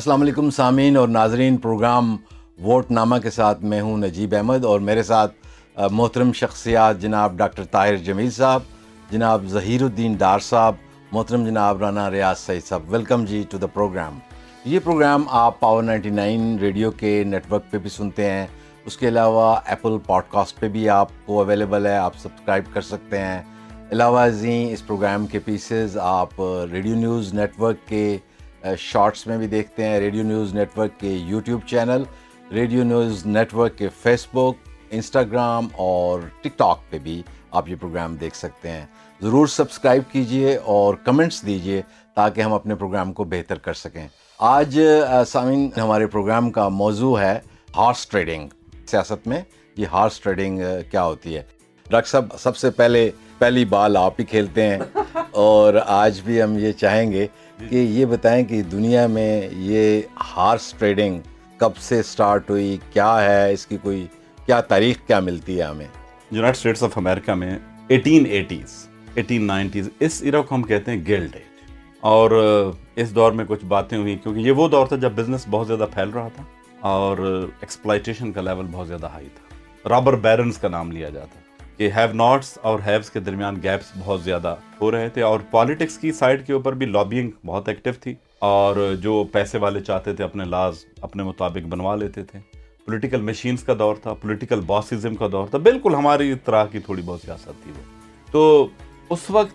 السلام علیکم سامعین اور ناظرین، پروگرام ووٹ نامہ کے ساتھ میں ہوں نجیب احمد اور میرے ساتھ محترم شخصیات جناب ڈاکٹر طاہر جمیل صاحب، جناب ظہیر الدین ڈار صاحب، محترم جناب Rana Riaz Saeed sahib, welcome ji to the program. یہ پروگرام آپ پاور نائنٹی نائن ریڈیو کے نیٹ ورک پہ بھی سنتے ہیں۔ اس کے علاوہ ایپل پوڈ کاسٹ پہ بھی آپ کو اویلیبل ہے، آپ سبسکرائب کر سکتے ہیں۔ علاوہ ازیں اس پروگرام کے پیسز آپ ریڈیو نیوز نیٹ ورک کے شارٹس میں بھی دیکھتے ہیں ریڈیو نیوز نیٹ ورک کے YouTube channel, radio news network کے فیس بک، انسٹاگرام اور ٹک ٹاک پہ بھی آپ یہ پروگرام دیکھ سکتے ہیں۔ ضرور سبسکرائب کیجیے اور کمنٹس دیجیے تاکہ ہم اپنے پروگرام کو بہتر کر سکیں۔ آج سامعین، ہمارے پروگرام کا موضوع ہے ہارس ٹریڈنگ۔ سیاست میں یہ ہارس ٹریڈنگ کیا ہوتی ہے؟ ڈاکٹر صاحب، سب سے پہلے پہلی بال آپ ہی کھیلتے ہیں اور آج بھی ہم یہ چاہیں گے کہ یہ بتائیں کہ دنیا میں یہ ہارس ٹریڈنگ کب سے سٹارٹ ہوئی، کیا ہے، اس کی کوئی کیا تاریخ کیا ملتی ہے ہمیں؟ یونائٹ اسٹیٹس آف امریکہ میں ایٹین ایٹیز ایٹین نائنٹیز اس ایرا کو ہم کہتے ہیں گلڈ ایج۔ اور اس دور میں کچھ باتیں ہوئی کیونکہ یہ وہ دور تھا جب بزنس بہت زیادہ پھیل رہا تھا اور ایکسپلائٹیشن کا لیول بہت زیادہ ہائی تھا۔ رابر بیرنس کا نام لیا جاتا۔ کہ ہیو ناٹس اور ہیوز کے درمیان گیپس بہت زیادہ ہو رہے تھے اور پالیٹکس کی سائڈ کے اوپر بھی لابینگ بہت ایکٹیو تھی اور جو پیسے والے چاہتے تھے اپنے لاز اپنے مطابق بنوا لیتے تھے۔ پولیٹیکل مشینز کا دور تھا پولیٹیکل باسزم کا دور تھا۔ بالکل ہماری طرح کی تھوڑی بہت سیاست تھی وہ۔ تو اس وقت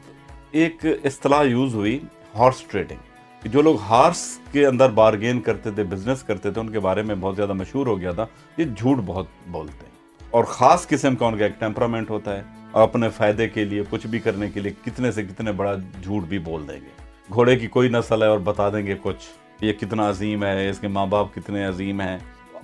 ایک اصطلاح یوز ہوئی ہارس ٹریڈنگ جو لوگ ہارس کے اندر بارگین کرتے تھے بزنس کرتے تھے، ان کے بارے میں بہت زیادہ مشہور ہو گیا تھا۔ یہ جھوٹ بہت بولتے ہیں۔ اور خاص قسم کا ان کا ایک ٹیمپرامنٹ ہوتا ہے۔ اور اپنے فائدے کے لیے، کچھ بھی کرنے کے لیے کتنے سے کتنے بڑا جھوٹ بھی بول دیں گے۔ گھوڑے کی کوئی نسل ہے اور بتا دیں گے کچھ، یہ کتنا عظیم ہے، اس کے ماں باپ کتنے عظیم ہیں۔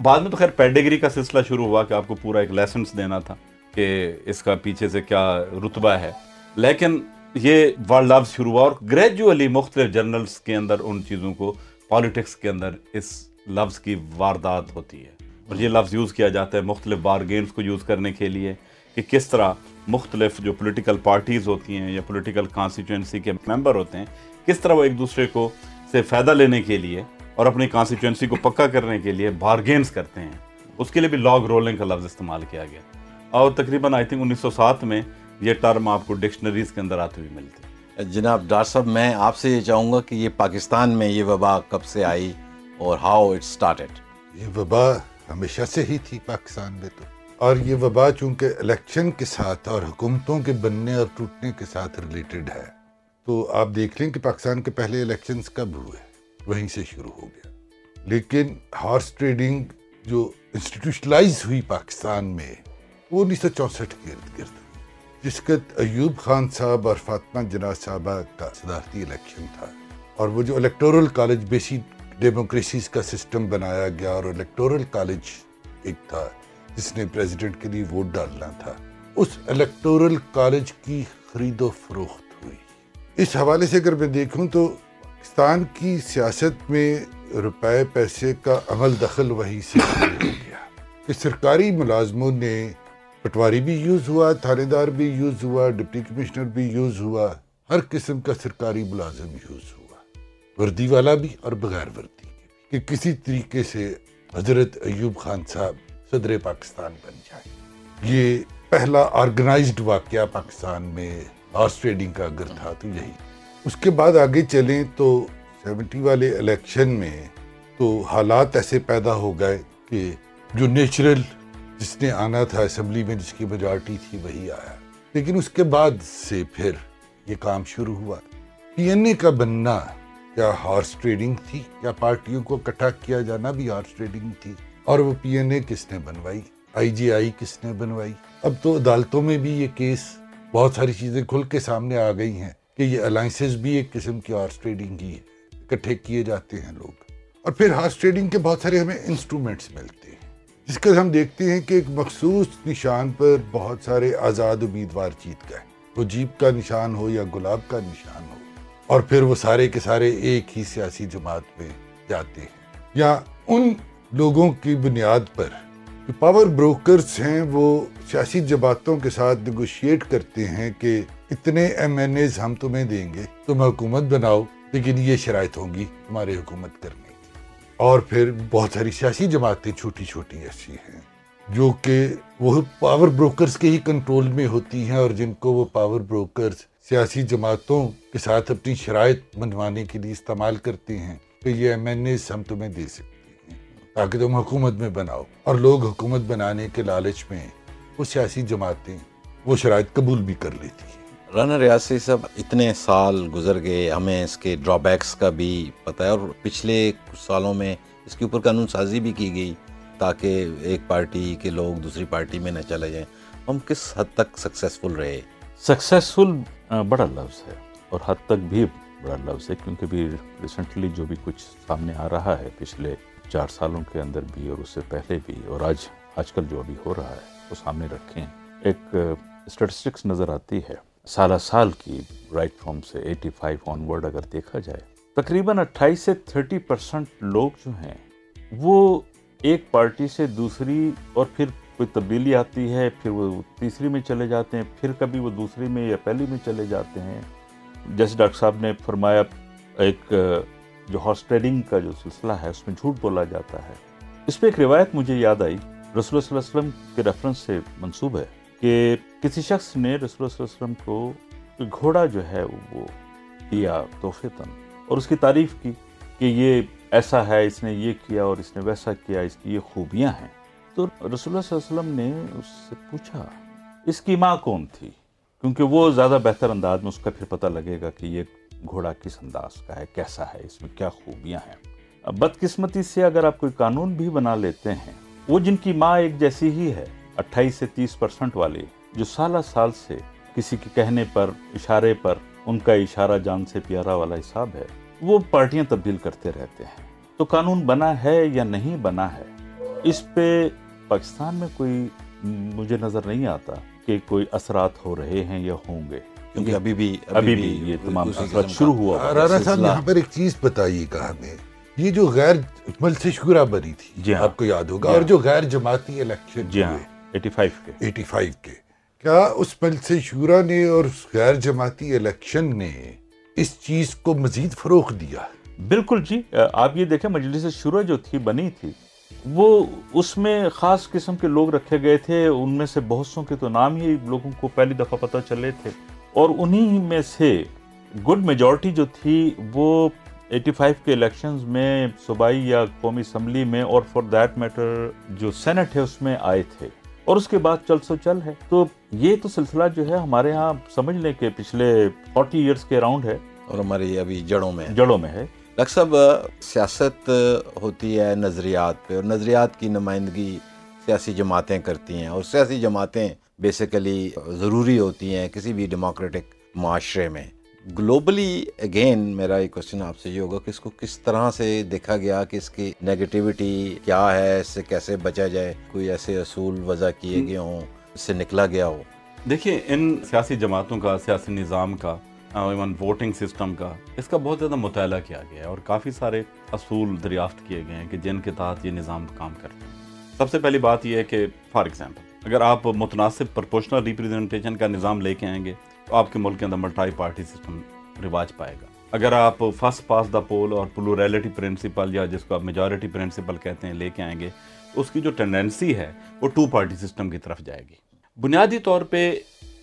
بعد میں تو خیر پیڈیگری کا سلسلہ شروع ہوا کہ آپ کو پورا ایک لیسنس دینا تھا کہ اس کا پیچھے سے کیا رتبہ ہے۔ لیکن یہ ورلڈ لو شروع ہوا اور گریجولی مختلف جرنلس کے اندر ان چیزوں کو پالیٹکس کے اندر اس لفظ کی واردات ہوتی ہے۔ اور یہ لفظ یوز کیا جاتا ہے مختلف بار گیمز کو یوز کرنے کے لیے کہ کس طرح مختلف جو پولیٹیکل پارٹیز ہوتی ہیں یا پولیٹیکل کانسٹیچوئنسی کے ممبر ہوتے ہیں کس طرح وہ ایک دوسرے کو سے فائدہ لینے کے لیے اور اپنی کانسٹیچوئنسی کو پکا کرنے کے لیے بارگینس کرتے ہیں۔ اس کے لیے بھی لاگ رولنگ کا لفظ استعمال کیا گیا۔ اور تقریباً آئی تھنک انیس سو سات میں یہ ٹرم آپ کو ڈکشنریز کے اندر آتے ہوئے ملتی جناب ڈاکٹر صاحب میں آپ سے یہ چاہوں گا کہ یہ پاکستان میں یہ وبا کب سے آئی اور ہاؤ اٹ اسٹارٹیڈ یہ وبا ہمیشہ سے ہی تھی پاکستان میں تو۔ اور یہ وبا چونکہ الیکشن کے ساتھ اور حکومتوں کے بننے اور ٹوٹنے کے ساتھ ریلیٹڈ ہے، تو آپ دیکھ لیں کہ پاکستان کے پہلے الیکشنز کب ہوئے، وہیں سے شروع ہو گیا۔ لیکن ہارس ٹریڈنگ جو انسٹیٹیوشنلائز ہوئی پاکستان میں، وہ انیس سو چونسٹھ کے ارد گرد۔ جس کا ایوب خان صاحب اور فاطمہ جناز صاحبہ کا صدارتی الیکشن تھا۔ اور وہ جو الیکٹورل کالج بیسک ڈیموکریسیز کا سسٹم بنایا گیا اور الیکٹورل کالج ایک تھا، جس نے پریزیڈنٹ کے لیے ووٹ ڈالنا تھا۔ اس الیکٹورل کالج کی خرید و فروخت ہوئی۔ اس حوالے سے اگر میں دیکھوں تو پاکستان کی سیاست میں روپے پیسے کا عمل دخل وہی سے ہو گیا۔ کہ سرکاری ملازموں نے پٹواری بھی یوز ہوا تھانے دار بھی یوز ہوا، ڈپٹی کمشنر بھی یوز ہوا، ہر قسم کا سرکاری ملازم یوز ہوا۔ وردی والا بھی اور بغیر وردی کے کہ کسی طریقے سے حضرت ایوب خان صاحب صدر پاکستان بن جائے یہ پہلا آرگنائزڈ واقعہ پاکستان میں ہارس ٹریڈنگ کا اگر تھا تو یہی۔ اس کے بعد آگے چلیں تو سیونٹی والے الیکشن میں تو حالات ایسے پیدا ہو گئے کہ جو نیچرل جس نے آنا تھا اسمبلی میں، جس کی میجارٹی تھی، وہی آیا۔ لیکن اس کے بعد سے پھر یہ کام شروع ہوا۔ پی این اے کا بننا کیا ہارس ٹریڈنگ تھی؟ یا پارٹیوں کو اکٹھا کیا جانا بھی ہارس ٹریڈنگ تھی؟ اور وہ پی این اے کس نے بنوائی؟ آئی جی آئی کس نے بنوائی؟ اب تو عدالتوں میں بھی یہ کیس بہت ساری چیزیں کھل کے سامنے آ گئی ہیں کہ یہ الائنسز بھی ایک قسم کی ہارس ٹریڈنگ ہی ہے اکٹھے کیے جاتے ہیں لوگ۔ اور پھر ہارس ٹریڈنگ کے بہت سارے ہمیں انسٹرومنٹس ملتے ہیں، جس کا ہم دیکھتے ہیں کہ ایک مخصوص نشان پر بہت سارے آزاد امیدوار جیت گئے۔ وہ جیپ کا نشان ہو یا گلاب کا نشان ہو اور پھر وہ سارے کے سارے ایک ہی سیاسی جماعت میں جاتے ہیں۔ یا ان لوگوں کی بنیاد پر جو پاور بروکرز ہیں، وہ سیاسی جماعتوں کے ساتھ نیگوشیٹ کرتے ہیں کہ اتنے ایم این ایز ہم تمہیں دیں گے، تم حکومت بناؤ، لیکن یہ شرائط ہوں گی تمہاری حکومت کرنے کی۔ اور پھر بہت ساری سیاسی جماعتیں چھوٹی چھوٹی ایسی ہیں، جو کہ وہ پاور بروکرز کے ہی کنٹرول میں ہوتی ہیں اور جن کو وہ پاور بروکرز سیاسی جماعتوں کے ساتھ اپنی شرائط بنوانے کے لیے استعمال کرتے ہیں کہ یہ ایم این ایز ہم تمہیں دے سکتے ہیں۔ تاکہ تم حکومت میں بناؤ۔ اور لوگ حکومت بنانے کے لالچ میں وہ سیاسی جماعتیں وہ شرائط قبول بھی کر لیتی ہیں۔ رانا ریاسی صاحب اتنے سال گزر گئے ہمیں اس کے ڈرا بیکس کا بھی پتہ ہے اور پچھلے کچھ سالوں میں اس کے اوپر قانون سازی بھی کی گئی تاکہ ایک پارٹی کے لوگ دوسری پارٹی میں نہ چلے جائیں۔ ہم کس حد تک سکسیزفل رہے؟ سکسیزفل بڑا لفظ ہے اور حد تک بھی بڑا لفظ ہے، کیونکہ بھی ریسنٹلی جو بھی کچھ سامنے آ رہا ہے، پچھلے چار سالوں کے اندر بھی اور اس سے پہلے بھی اور آج آج کل جو ابھی ہو رہا ہے، وہ سامنے رکھیں۔ ایک اسٹیٹسٹکس نظر آتی ہے۔ سالہ سال کی رائٹ فارم سے ایٹی فائیو آن ورڈ اگر دیکھا جائے، تقریباً اٹھائیس سے تھرٹی پرسنٹ لوگ جو ہیں، وہ ایک پارٹی سے دوسری اور پھر کوئی تبدیلی آتی ہے، پھر وہ تیسری میں چلے جاتے ہیں، پھر کبھی وہ دوسری میں یا پہلی میں چلے جاتے ہیں۔ جیسے ڈاکٹر صاحب نے فرمایا، ایک، جو ہارس ٹریڈنگ کا جو سلسلہ ہے، اس میں جھوٹ بولا جاتا ہے۔ اس پہ ایک روایت مجھے یاد آئی۔ رسول صلی اللہ علیہ وسلم کے ریفرنس سے منصوب ہے کہ کسی شخص نے رسول صلی اللہ علیہ وسلم کو گھوڑا جو ہے، وہ دیا تحفے تن۔ اور اس کی تعریف کی کہ یہ ایسا ہے، اس نے یہ کیا اور اس نے ویسا کیا، اس کی یہ خوبیاں ہیں۔ تو رسول اللہ صلی اللہ علیہ وسلم نے اس سے پوچھا، اس کی ماں کون تھی؟ کیونکہ وہ زیادہ بہتر انداز میں اس کا پھر پتہ لگے گا کہ یہ گھوڑا کس انداز کا ہے، کیسا ہے، اس میں کیا خوبیاں ہیں۔ بدقسمتی سے اگر آپ کوئی قانون بھی بنا لیتے ہیں، وہ جن کی ماں ایک جیسی ہی ہے، اٹھائیس سے تیس پرسنٹ والی جو سالہ سال سے کسی کے کہنے پر، اشارے پر، ان کا اشارہ جان سے پیارا والا حساب ہے، وہ پارٹیاں تبدیل کرتے رہتے ہیں۔ تو قانون بنا ہے یا نہیں بنا ہے؟ اس پہ پاکستان میں کوئی مجھے نظر نہیں آتا کہ کوئی اثرات ہو رہے ہیں یا ہوں گے۔ کیونکہ ابھی بھی ابھی بھی یہ تمام اثرات شروع ہوا۔ رانا صاحب یہاں پر ایک چیز بتائیے گا ہمیں یہ جو غیر مل سے شورا بری تھی جی ہاں۔ آپ کو یاد ہوگا اور جو غیر جماعتی الیکشن جی ہاں ایٹی فائیو کے۔ ایٹی فائیو کے۔ کیا اس مل سے شورا نے اور غیر جماعتی الیکشن نے اس چیز کو مزید فروغ دیا؟ بالکل جی۔ آپ یہ دیکھیں مجلس شورا جو تھی بنی تھی وہ اس میں خاص قسم کے لوگ رکھے گئے تھے ان میں سے بہت سو کے تو نام ہی لوگوں کو پہلی دفعہ پتہ چلے تھے۔ اور انہی میں سے گڈ میجورٹی جو تھی وہ ایٹی فائیو کے الیکشنز میں صوبائی یا قومی اسمبلی میں اور فار دیٹ میٹر جو سینٹ ہے اس میں آئے تھے۔ اور اس کے بعد چل سو چل ہے۔ تو یہ تو سلسلہ جو ہے ہمارے ہاں سمجھ لیں کہ پچھلے فورٹی ایئرس کے اراؤنڈ ہے۔ اور ہماری ابھی جڑوں میں جڑوں میں ہے۔ ڈاکٹر صاحب سیاست ہوتی ہے نظریات پہ اور نظریات کی نمائندگی سیاسی جماعتیں کرتی ہیں اور سیاسی جماعتیں بیسیکلی ضروری ہوتی ہیں کسی بھی ڈیموکریٹک معاشرے میں۔ گلوبلی اگین میرا ایک کوشچن آپ سے یہ ہوگا کہ اس کو کس طرح سے دیکھا گیا کہ اس کی نیگیٹیوٹی کیا ہے، اس سے کیسے بچا جائے، کوئی ایسے اصول وضع کیے گئے ہوں، اس سے نکلا گیا ہو۔ دیکھیے، ان سیاسی جماعتوں کا، سیاسی نظام کا ایون ووٹنگ سسٹم کا، اس کا بہت زیادہ مطالعہ کیا گیا ہے اور کافی سارے اصول دریافت کیے گئے ہیں کہ جن کے تحت یہ نظام کام کرتے ہیں سب سے پہلی بات یہ ہے کہ فار ایگزامپل اگر آپ متناسب پرپوشنل ریپرزنٹیشن کا نظام لے کے آئیں گے، تو آپ کے ملک کے اندر ملٹائی پارٹی سسٹم رواج پائے گا۔ اگر آپ فسٹ پاس دا پول اور پلوریلٹی پرنسپل یا جس کو آپ میجورٹی پرنسپل کہتے ہیں لے کے آئیں گے، اس کی جو ٹینڈنسی ہے، وہ ٹو پارٹی سسٹم کی طرف جائے گی۔ بنیادی طور پہ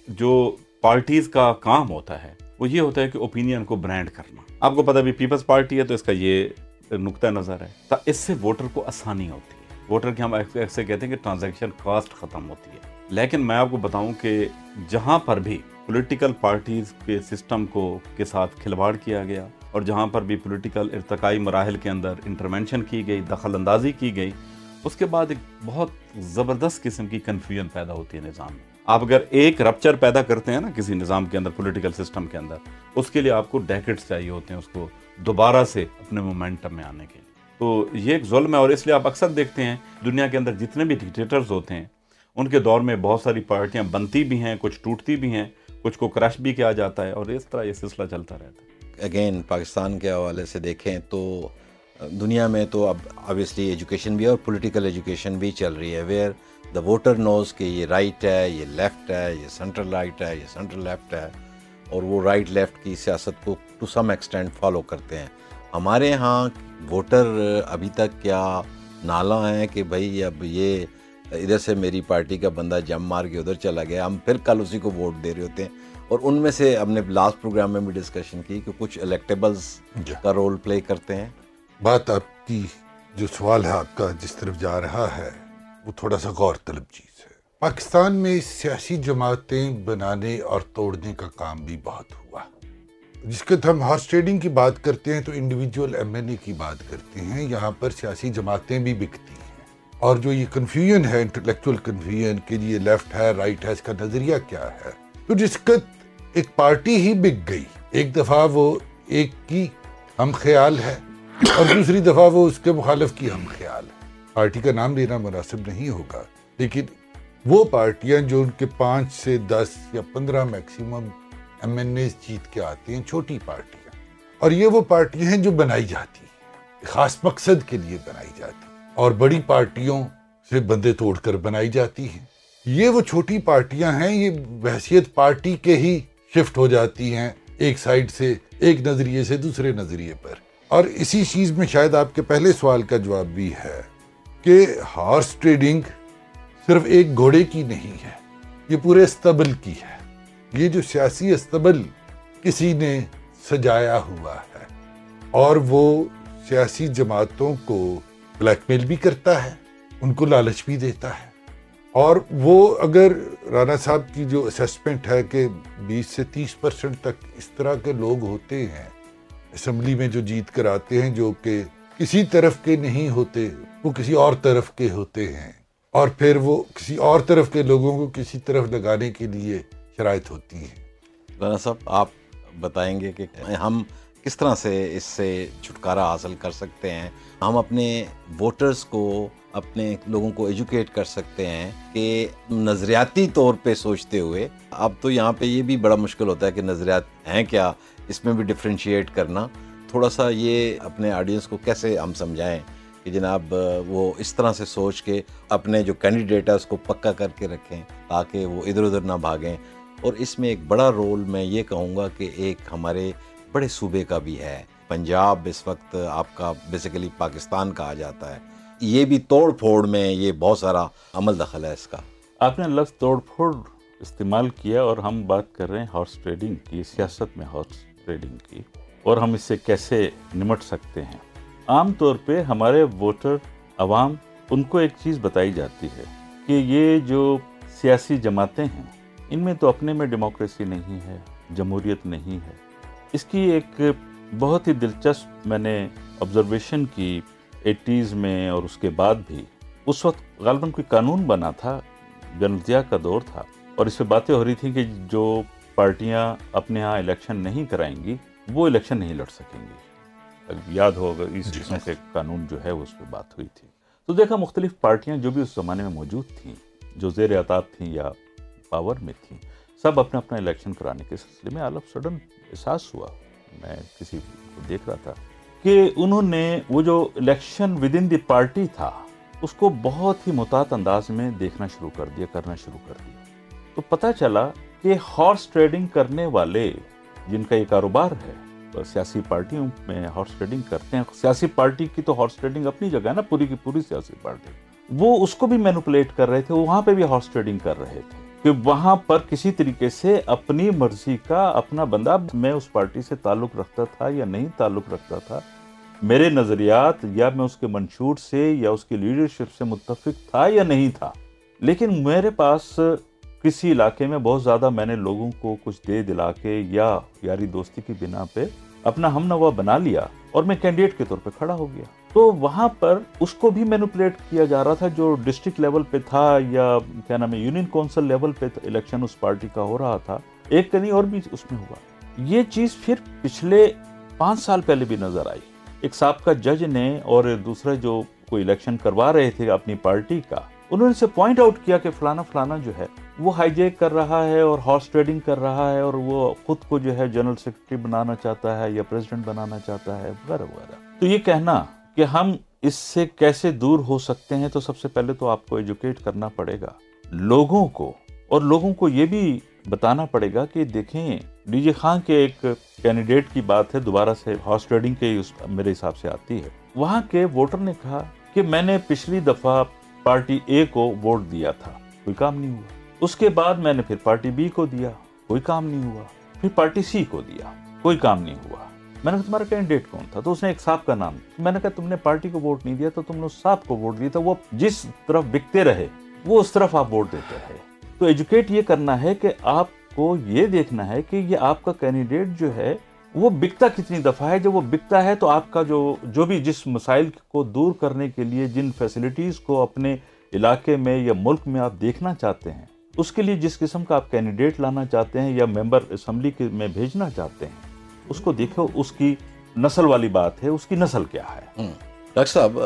جو پارٹیز کا کام ہوتا ہے وہ یہ ہوتا ہے کہ اوپینین کو برانڈ کرنا۔ آپ کو پتا بھی پیپلز پارٹی ہے تو اس کا یہ نقطۂ نظر ہے۔ اس سے ووٹر کو آسانی ہوتی ہے۔ ووٹر کی ہم ایسے کہتے ہیں کہ ٹرانزیکشن کاسٹ ختم ہوتی ہے۔ لیکن میں آپ کو بتاؤں کہ جہاں پر بھی پولیٹیکل پارٹیز کے سسٹم کو کے ساتھ کھلواڑ کیا گیا اور جہاں پر بھی پولیٹیکل ارتقائی مراحل کے اندر انٹرونشن کی گئی، دخل اندازی کی گئی، اس کے بعد ایک بہت زبردست قسم کی کنفیوژن پیدا ہوتی ہے نظام میں۔ آپ اگر ایک رپچر پیدا کرتے ہیں نا کسی نظام کے اندر پولیٹیکل سسٹم کے اندر، اس کے لیے آپ کو ڈیکٹس چاہیے ہوتے ہیں اس کو دوبارہ سے اپنے مومنٹم میں آنے کے لیے۔ تو یہ ایک ظلم ہے اور اس لیے آپ اکثر دیکھتے ہیں دنیا کے اندر جتنے بھی ڈکٹیٹرز ہوتے ہیں، ان کے دور میں بہت ساری پارٹیاں بنتی بھی ہیں، کچھ ٹوٹتی بھی ہیں، کچھ کو کرش بھی کیا جاتا ہے اور اس طرح یہ سلسلہ چلتا رہتا ہے۔ اگین پاکستان کے حوالے سے دیکھیں تو دنیا میں تو اب آبویسلی ایجوکیشن بھی ہے اور پولیٹیکل ایجوکیشن بھی چل رہی ہے ویئر دا ووٹر نوز کہ یہ رائٹ ہے یہ لیفٹ ہے یہ سینٹرل رائٹ ہے یہ سینٹرل لیفٹ ہے اور وہ رائٹ لیفٹ کی سیاست کو ٹو سم ایکسٹینٹ فالو کرتے ہیں ہمارے ہاں ووٹر ابھی تک کیا نالا ہیں کہ بھائی اب یہ ادھر سے میری پارٹی کا بندہ جم مار کے ادھر چلا گیا ہم پھر کل اسی کو ووٹ دے رہے ہوتے ہیں اور ان میں سے ہم نے لاسٹ پروگرام میں بھی ڈسکشن کی کہ کچھ الیکٹیبلز۔ کا رول پلے کرتے ہیں بات آپ کی جو سوال ہے آپ کا جس طرف جا رہا ہے وہ تھوڑا سا غور طلب چیز ہے۔ پاکستان میں سیاسی جماعتیں بنانے اور توڑنے کا کام بھی بہت ہوا۔ جس کے ہم ہارس ٹریڈنگ کی بات کرتے ہیں تو انڈیویجول ایم این اے کی بات کرتے ہیں۔ یہاں پر سیاسی جماعتیں بھی بکتی ہیں۔ اور جو یہ کنفیوژن ہے انٹلیکچوئل کنفیوژن کہ جی یہ لیفٹ ہے رائٹ ہے، اس کا نظریہ کیا ہے؟ تو جس کا ایک پارٹی ہی بک گئی۔ ایک دفعہ وہ ایک کی ہم خیال ہے اور دوسری دفعہ وہ اس کے مخالف کی ہم خیال ہے۔ پارٹی کا نام لینا مناسب نہیں ہوگا، لیکن وہ پارٹیاں جو ان کے پانچ سے دس یا پندرہ میکسیمم ایم این اے جیت کے آتے ہیں، چھوٹی پارٹیاں۔ اور یہ وہ پارٹیاں ہیں جو بنائی جاتی ہیں، خاص مقصد کے لیے بنائی جاتی اور بڑی پارٹیوں سے بندے توڑ کر بنائی جاتی ہیں۔ یہ وہ چھوٹی پارٹیاں ہیں، یہ بحثیت پارٹی کے ہی شفٹ ہو جاتی ہیں، ایک سائڈ سے ایک نظریے سے دوسرے نظریے پر۔ اور اسی چیز میں شاید آپ کے پہلے سوال کا جواب بھی ہے۔ کہ ہارس ٹریڈنگ صرف ایک گھوڑے کی نہیں ہے، یہ پورے استبل کی ہے۔ یہ جو سیاسی استبل کسی نے سجایا ہوا ہے، اور وہ سیاسی جماعتوں کو بلیک میل بھی کرتا ہے، ان کو لالچ بھی دیتا ہے۔ اور وہ اگر رانا صاحب کی جو اسیسمنٹ ہے کہ بیس سے تیس پرسنٹ تک اس طرح کے لوگ ہوتے ہیں، اسمبلی میں جو جیت کر آتے ہیں، جو کہ کسی طرف کے نہیں ہوتے، وہ کسی اور طرف کے ہوتے ہیں۔ اور پھر وہ کسی اور طرف کے لوگوں کو کسی طرف لگانے کے لیے شرائط ہوتی ہے رانا صاحب، آپ بتائیں گے کہ ہم کس طرح سے اس سے چھٹکارا حاصل کر سکتے ہیں؟ ہم اپنے ووٹرز کو، اپنے لوگوں کو ایجوکیٹ کر سکتے ہیں کہ نظریاتی طور پہ سوچتے ہوئے۔ اب تو یہاں پہ یہ بھی بڑا مشکل ہوتا ہے کہ نظریات ہیں کیا؟ اس میں بھی ڈفرینشیٹ کرنا۔ تھوڑا سا یہ اپنے آڈینس کو کیسے ہم سمجھائیں کہ جناب، وہ اس طرح سے سوچ کے اپنے جو کینڈیڈیٹ ہے اس کو پکا کر کے رکھیں تاکہ وہ ادھر ادھر نہ بھاگیں۔ اور اس میں ایک بڑا رول میں یہ کہوں گا کہ ایک ہمارے بڑے صوبے کا بھی ہے۔ پنجاب اس وقت آپ کا بیسیکلی پاکستان کہا جاتا ہے۔ یہ بھی توڑ پھوڑ میں یہ بہت سارا عمل دخل ہے اس کا۔ آپ نے لفظ توڑ پھوڑ استعمال کیا اور ہم بات کر رہے ہیں ہارس ٹریڈنگ کی، سیاست میں ہارس ٹریڈنگ کی۔ اور ہم اس سے کیسے نمٹ سکتے ہیں؟ عام طور پہ ہمارے ووٹر عوام ان کو ایک چیز بتائی جاتی ہے کہ یہ جو سیاسی جماعتیں ہیں، ان میں تو اپنے میں ڈیموکریسی نہیں ہے، جمہوریت نہیں ہے۔ اس کی ایک بہت ہی دلچسپ میں نے آبزرویشن کی ایٹیز میں اور اس کے بعد بھی۔ اس وقت غالباً کوئی قانون بنا تھا جنرضیہ کا دور تھا۔ اور اس پہ باتیں ہو رہی تھیں کہ جو پارٹیاں اپنے ہاں الیکشن نہیں کرائیں گی وہ الیکشن نہیں لڑ سکیں گی یاد ہوگا اس جی، قسم سے قانون جو ہے اس پہ بات ہوئی تھی۔ تو دیکھا مختلف پارٹیاں جو بھی اس زمانے میں موجود تھیں جو زیر اعتاب تھیں یا پاور میں تھیں سب اپنا اپنا الیکشن کرانے کے سلسلے میں آل آف سڈن احساس ہوا۔ میں کسی کو دیکھ رہا تھا کہ انہوں نے وہ جو election within the party تھا اس کو بہت ہی متعد انداز میں دیکھنا شروع کر دیا کرنا شروع کر دیا۔ تو پتہ چلا کہ ہارس ٹریڈنگ کرنے والے جن کا یہ کاروبار ہے سیاسی پارٹیوں میں ہارس ٹریڈنگ کرتے ہیں۔ سیاسی پارٹی کی تو ہارس ٹریڈنگ اپنی جگہ ہے نا، پوری کی پوری سیاسی پارٹی۔ وہ اس کو بھی مینوپولیٹ کر رہے تھے وہاں پہ بھی ہارس ٹریڈنگ کر رہے تھے۔ کہ وہاں پر کسی طریقے سے اپنی مرضی کا اپنا بندہ، میں اس پارٹی سے تعلق رکھتا تھا یا نہیں تعلق رکھتا تھا، میرے نظریات یا میں اس کے منشور سے یا اس کی لیڈرشپ سے متفق تھا یا نہیں تھا۔ لیکن میرے پاس کسی علاقے میں بہت زیادہ میں نے لوگوں کو کچھ دے دلا کے یا یاری دوستی کی بنا پہ اپنا ہم نوا بنا لیا اور میں کینڈیڈیٹ کے طور پہ کھڑا ہو گیا۔ تو وہاں پر اس کو بھی مینوپولیٹ کیا جا رہا تھا جو ڈسٹرکٹ لیول پہ تھا یا کیا نام ہے یونین کونسل لیول پہ الیکشن اس پارٹی کا ہو رہا تھا۔ ایک کنی اور بھی اس میں ہوا۔ یہ چیز پھر پچھلے پانچ سال پہلے بھی نظر آئی۔ ایک سابقہ جج نے اور دوسرے جو کوئی الیکشن کروا رہے تھے اپنی پارٹی کا، انہوں نے سے پوائنٹ آؤٹ کیا کہ فلانا فلانا جو ہے وہ ہائی جیک کر رہا ہے اور ہارس ٹریڈنگ کر رہا ہے اور وہ خود کو جو ہے جنرل سیکرٹری بنانا چاہتا ہے یا پریزیڈنٹ بنانا چاہتا ہے، وغیرہ وغیرہ۔ تو یہ کہنا کہ ہم اس سے کیسے دور ہو سکتے ہیں تو سب سے پہلے تو آپ کو ایجوکیٹ کرنا پڑے گا۔ لوگوں کو، اور لوگوں کو یہ بھی بتانا پڑے گا کہ دیکھیں، ڈی جے خان کے ایک کینڈیڈیٹ کی بات ہے، دوبارہ سے ہارس ٹریڈنگ کے میرے حساب سے آتی ہے۔ وہاں کے ووٹر نے کہا کہ میں نے پچھلی دفعہ پارٹی اے کو ووٹ دیا تھا، کوئی کام نہیں ہوا۔ اس کے بعد میں نے پھر پارٹی بی کو دیا، کوئی کام نہیں ہوا۔ پھر پارٹی سی کو دیا، کوئی کام نہیں ہوا۔ میں نے کہا، تمہارا کینڈیڈیٹ کون تھا؟ تو اس نے ایک صاحب کا نام میں نے کہا، تم نے پارٹی کو ووٹ نہیں دیا تو تم نے اس صاحب کو ووٹ دیا تھا۔ وہ جس طرف بکتے رہے، وہ اس طرف آپ ووٹ دیتے رہے۔ تو ایجوکیٹ یہ کرنا ہے کہ آپ کو یہ دیکھنا ہے کہ یہ آپ کا کینڈیڈیٹ جو ہے، وہ بکتا کتنی دفعہ ہے۔ جب وہ بکتا ہے تو آپ کا جو جو بھی جس مسائل کو دور کرنے کے لیے، جن فیسلٹیز کو اپنے علاقے میں یا ملک میں آپ دیکھنا چاہتے ہیں اس کے لیے جس قسم کا آپ کینڈیڈیٹ لانا چاہتے ہیں یا ممبر اسمبلی کے میں بھیجنا چاہتے ہیں، اس کو دیکھو، اس کی نسل والی بات ہے، اس کی نسل کیا ہے؟ ڈاکٹر صاحب،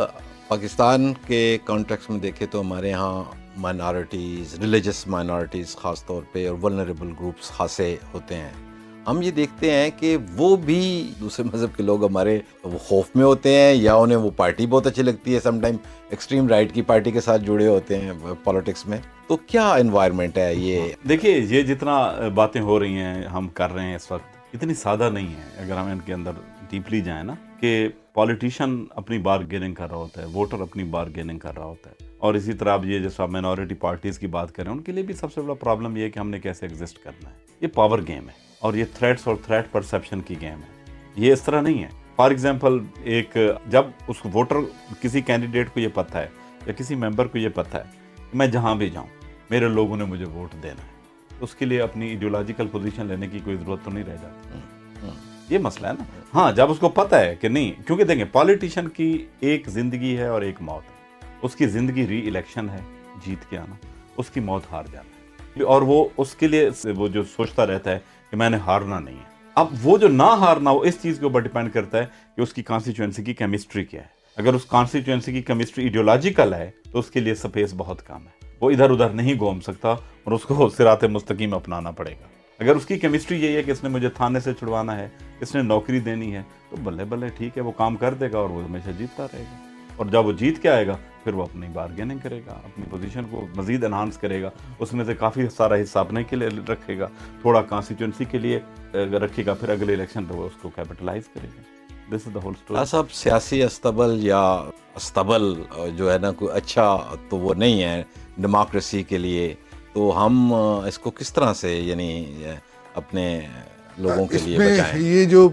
پاکستان کے کانٹیکس میں دیکھیں تو ہمارے یہاں مائنارٹیز ریلیجس مائنارٹیز خاص طور پہ اور ولنریبل گروپس خاصے ہوتے ہیں۔ ہم یہ دیکھتے ہیں کہ وہ بھی دوسرے مذہب کے لوگ ہمارے وہ خوف میں ہوتے ہیں یا انہیں وہ پارٹی بہت اچھی لگتی ہے۔ سم ٹائم ایکسٹریم رائٹ کی پارٹی کے ساتھ جڑے ہوتے ہیں پالیٹکس میں۔ تو کیا انوائرمنٹ ہے یہ؟ دیکھیے، یہ جتنا باتیں ہو رہی ہیں، ہم کر رہے ہیں اس وقت، اتنی سادہ نہیں ہے۔ اگر ہم ان کے اندر ڈیپلی جائیں نا، کہ پولیٹیشین اپنی بار گیننگ کر رہا ہوتا ہے ووٹر اپنی بار گیننگ کر رہا ہوتا ہے۔ اور اسی طرح اب یہ جیسا مائنورٹی پارٹیز کی بات کریں ان کے لیے بھی سب سے بڑا پرابلم یہ ہے کہ ہم نے کیسے ایگزسٹ کرنا ہے۔ یہ پاور گیم ہے۔ اور یہ تھریٹس اور تھریٹ پرسیپشن کی گیم ہے۔ یہ اس طرح نہیں ہے۔ فار ایگزامپل ایک جب اس ووٹر کسی کینڈیڈیٹ کو یہ پتہ ہے یا کسی ممبر کو یہ پتہ ہے کہ میں جہاں بھی جاؤں میرے لوگوں نے مجھے ووٹ دینا ہے۔ اس کے لیے اپنی ایڈیولوجیکل پوزیشن لینے کی کوئی ضرورت تو نہیں رہ جاتی۔ یہ مسئلہ ہے نا۔ ہاں جب اس کو پتہ ہے کہ نہیں کیونکہ دیکھیں پالیٹیشین کی ایک زندگی ہے اور ایک موت ہے۔ اس کی زندگی ری الیکشن ہے جیت کے آنا اس کی موت ہار جانا ہے۔ اور وہ اس کے لیے وہ جو سوچتا رہتا ہے کہ میں نے ہارنا نہیں ہے۔ اب وہ جو نہ ہارنا وہ اس چیز کے اوپر ڈیپینڈ کرتا ہے کہ اس کی کانسٹیچوئنسی کی کیمسٹری کیا ہے۔ اگر اس کانسٹیچوئنسی کی کیمسٹری ایڈیولوجیکل ہے تو اس کے لیے سپیس بہت کم ہے۔ وہ ادھر ادھر نہیں گھوم سکتا اور اس کو سرات مستقیم اپنانا پڑے گا۔ اگر اس کی کیمسٹری یہی ہے کہ اس نے مجھے تھانے سے چھڑوانا ہے، اس نے نوکری دینی ہے، تو بلے بلے ٹھیک ہے، وہ کام کر دے گا اور وہ ہمیشہ جیتتا رہے گا۔ اور جب وہ جیت کے آئے گا پھر وہ اپنی بارگیننگ کرے گا اپنی پوزیشن کو مزید انہانس کرے گا اس میں سے کافی سارا حصہ اپنے کے لیے رکھے گا تھوڑا کانسٹیچوئنسی کے لیے رکھے گا پھر اگلے الیکشن پہ وہ اس کو کیپٹلائز کرے گا۔ دس از دا ہول اسٹوری صاحب سیاسی استبل یا استبل جو ہے نا کوئی اچھا تو وہ نہیں ہے ڈیموکریسی کے لیے۔ تو ہم اس کو کس طرح سے یعنی اپنے لوگوں کے لیے بچائیں؟ یہ جو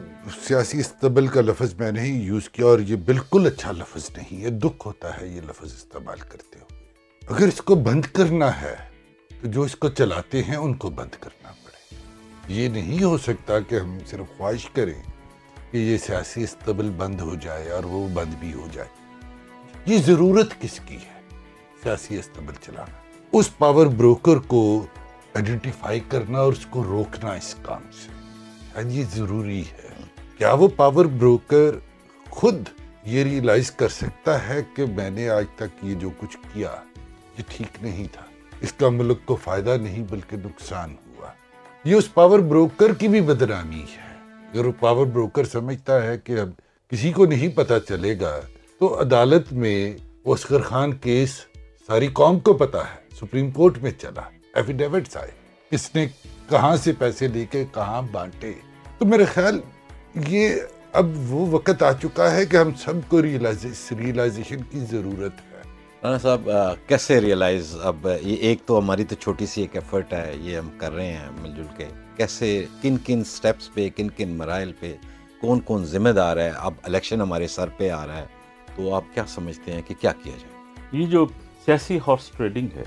سیاسی استبل کا لفظ میں نے یوز کیا اور یہ بالکل اچھا لفظ نہیں، یہ دکھ ہوتا ہے یہ لفظ استعمال کرتے ہو اگر اس کو بند کرنا ہے تو جو اس کو چلاتے ہیں ان کو بند کرنا پڑے۔ یہ نہیں ہو سکتا کہ ہم صرف خواہش کریں کہ یہ سیاسی استبل بند ہو جائے اور وہ بند بھی ہو جائے۔ یہ ضرورت کس کی ہے؟ سیاسی استبل چلانا۔ اس پاور بروکر کو آئیڈینٹیفائی کرنا اور اس کو روکنا اس کام سے۔ ہاں، یہ ضروری ہے۔ کیا وہ پاور بروکر خود یہ ریئلائز کر سکتا ہے کہ میں نے آج تک یہ جو کچھ کیا، یہ ٹھیک نہیں تھا۔ اس کا ملک کو فائدہ نہیں، بلکہ نقصان ہوا۔ یہ اس پاور بروکر کی بھی بدنامی ہے۔ اگر وہ پاور بروکر سمجھتا ہے کہ اب کسی کو نہیں پتا چلے گا، تو عدالت میں اسکر خان کیس ساری قوم کو پتا ہے۔ سپریم کورٹ میں چلا۔ ایفیڈیوٹس آئے۔ کس نے کہاں سے پیسے لے کے کہاں بانٹے۔ تو میرے خیال یہ اب وہ وقت آ چکا ہے کہ ہم سب کو ریئلائزیشن کی ضرورت ہے۔ رانا صاحب کیسے ریئلائز اب یہ ایک تو ہماری تو چھوٹی سی ایک ایفرٹ ہے یہ ہم کر رہے ہیں مل جل کے۔ کیسے کن کن سٹیپس پہ کن کن مراحل پہ کون کون ذمہ دار ہے؟ اب الیکشن ہمارے سر پہ آ رہا ہے تو آپ کیا سمجھتے ہیں کہ کیا کیا جائے؟ یہ جو سیاسی ہارس ٹریڈنگ ہے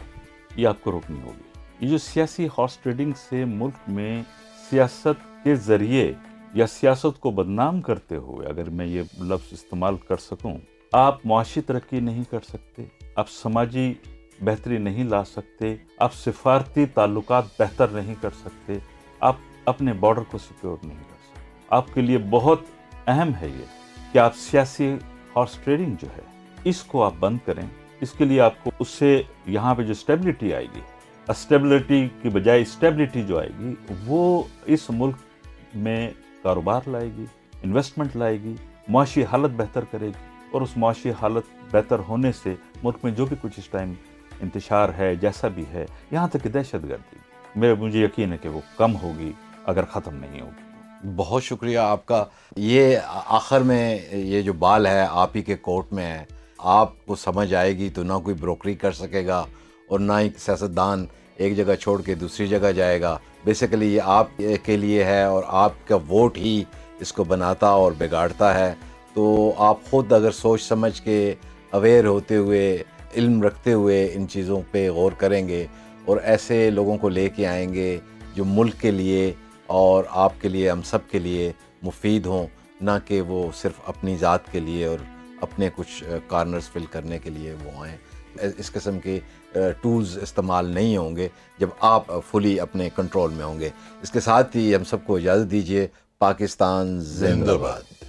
یہ آپ کو روکنی ہوگی۔ یہ جو سیاسی ہارس ٹریڈنگ سے ملک میں سیاست کے ذریعے یا سیاست کو بدنام کرتے ہوئے اگر میں یہ لفظ استعمال کر سکوں، آپ معاشی ترقی نہیں کر سکتے، آپ سماجی بہتری نہیں لا سکتے، آپ سفارتی تعلقات بہتر نہیں کر سکتے، آپ اپنے بارڈر کو سیکیور نہیں کر سکتے۔ آپ کے لیے بہت اہم ہے یہ کہ آپ سیاسی ہارس ٹریڈنگ جو ہے، اس کو آپ بند کریں۔ اس کے لیے آپ کو اس سے یہاں پہ جو اسٹیبلٹی آئے گی اسٹیبلٹی کی بجائے اسٹیبلٹی جو آئے گی، وہ اس ملک میں کاروبار لائے گی انویسٹمنٹ لائے گی، معاشی حالت بہتر کرے گی اور اس معاشی حالت بہتر ہونے سے ملک میں جو بھی کچھ اس ٹائم انتشار ہے، جیسا بھی ہے، یہاں تک کہ دہشت گردی۔ میرے مجھے یقین ہے کہ وہ کم ہوگی اگر ختم نہیں ہوگی۔ بہت شکریہ آپ کا۔ یہ آخر میں یہ جو بال ہے، آپ ہی کے کورٹ میں ہے۔ آپ کو سمجھ آئے گی تو نہ کوئی بروکری کر سکے گا اور نہ ہی سیاستدان ایک جگہ چھوڑ کے دوسری جگہ جائے گا۔ بیسیکلی یہ آپ کے لیے ہے اور آپ کا ووٹ ہی اس کو بناتا اور بگاڑتا ہے۔ تو آپ خود اگر سوچ سمجھ کے اویئر ہوتے ہوئے، علم رکھتے ہوئے ان چیزوں پہ غور کریں گے اور ایسے لوگوں کو لے کے آئیں گے جو ملک کے لیے اور آپ کے لیے، ہم سب کے لیے مفید ہوں۔ نہ کہ وہ صرف اپنی ذات کے لیے اور اپنے کچھ کارنرز فل کرنے کے لیے وہ آئیں۔ اس قسم کے ٹولز استعمال نہیں ہوں گے جب آپ فلی اپنے کنٹرول میں ہوں گے۔ اس کے ساتھ ہی ہم سب کو اجازت دیجیے پاکستان زندہ باد۔